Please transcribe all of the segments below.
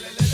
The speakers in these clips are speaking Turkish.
In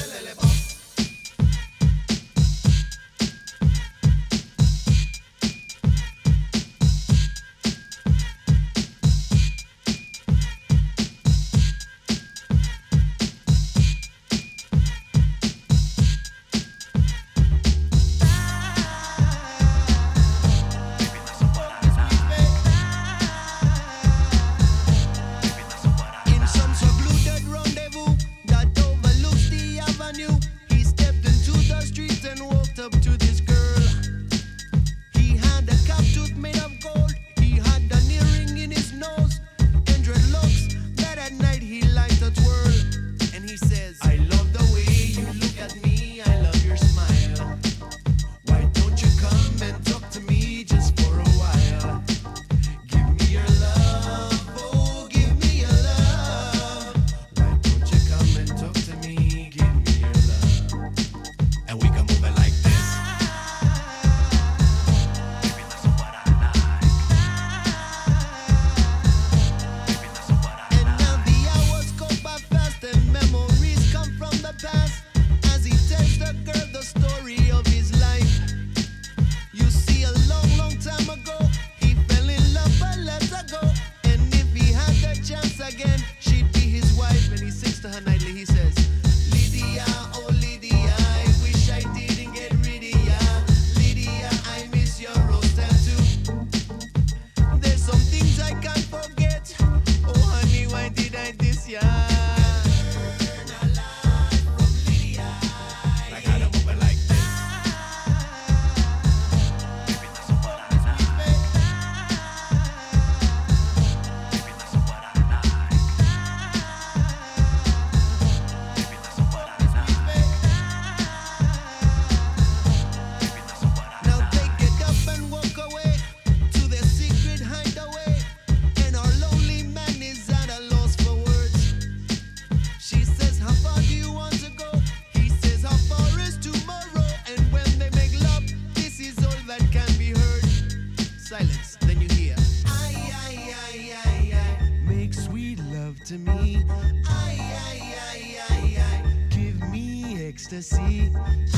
see.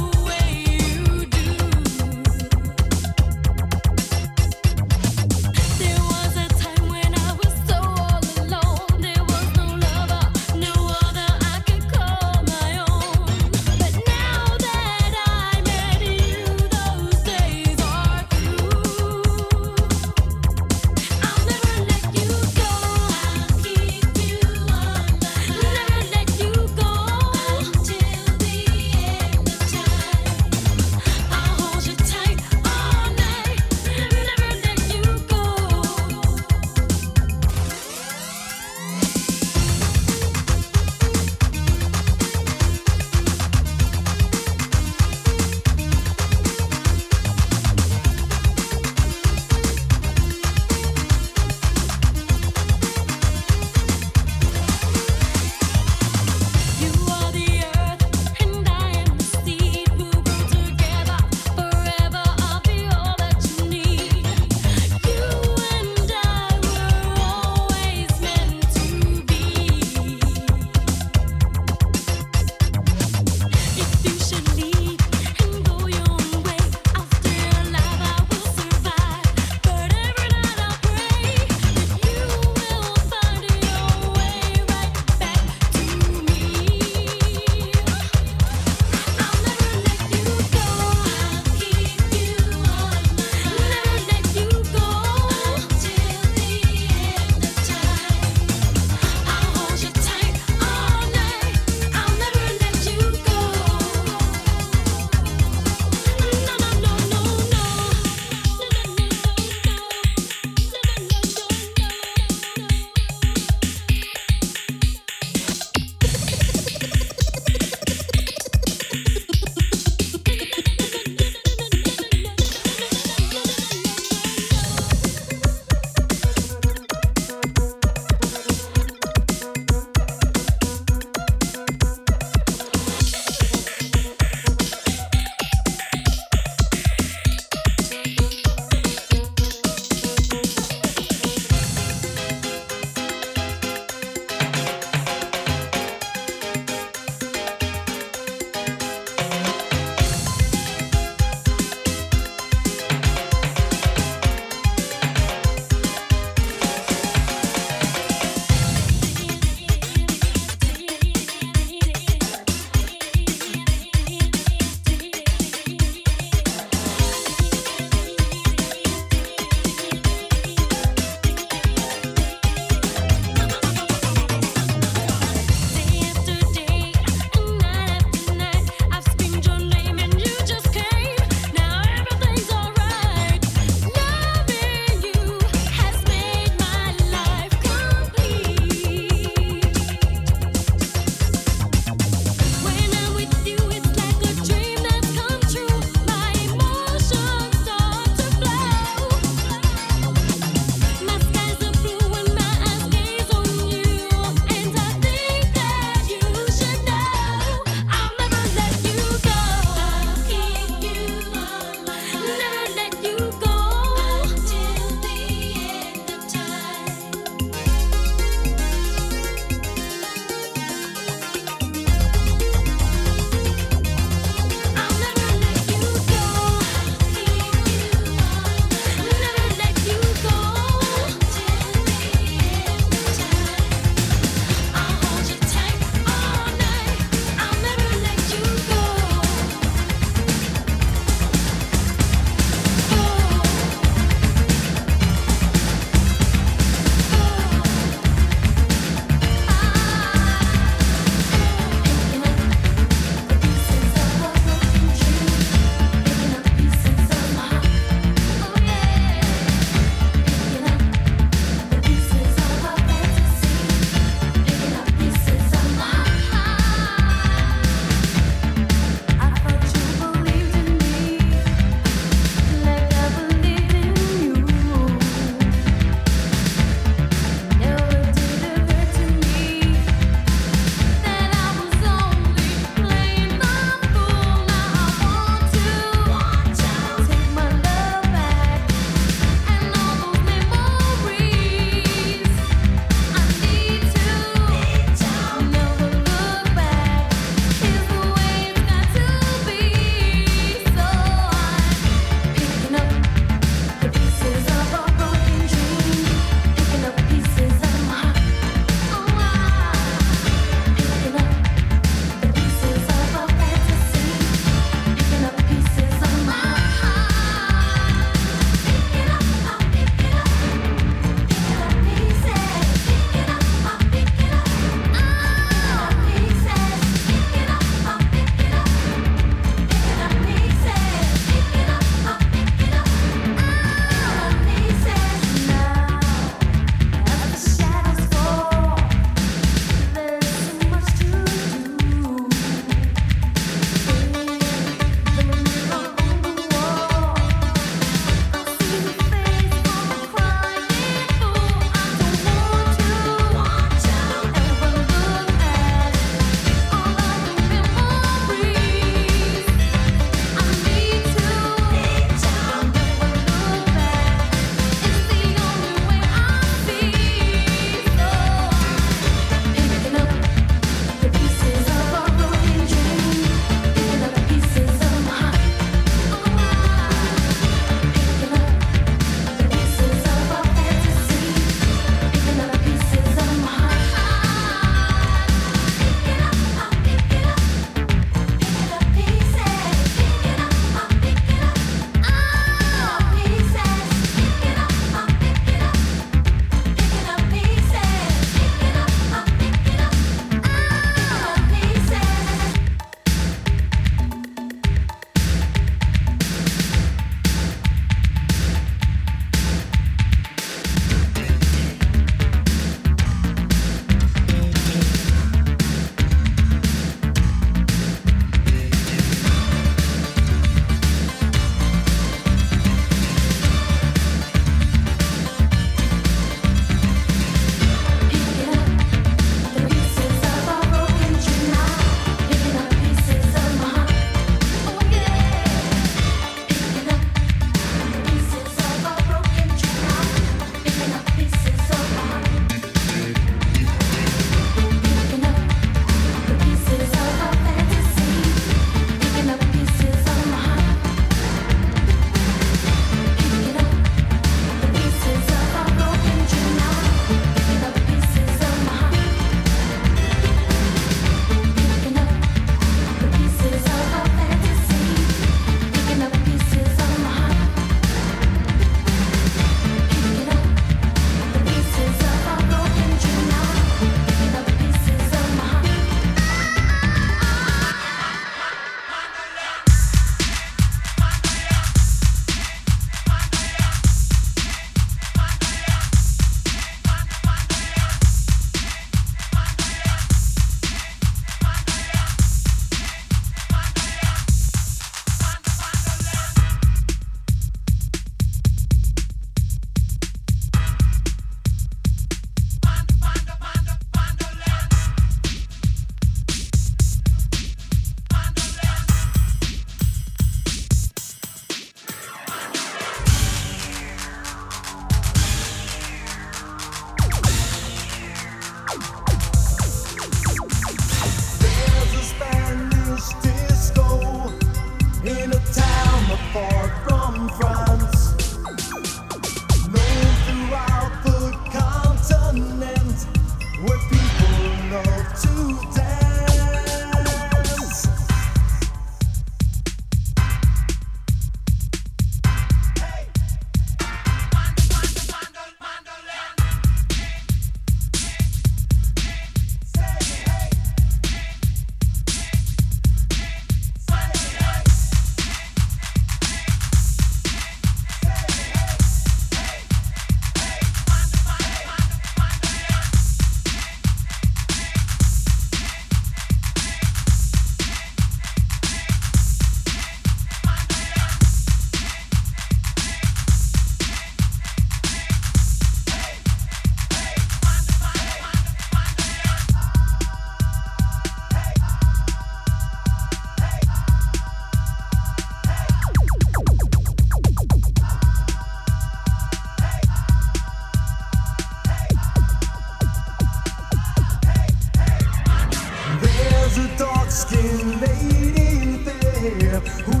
Who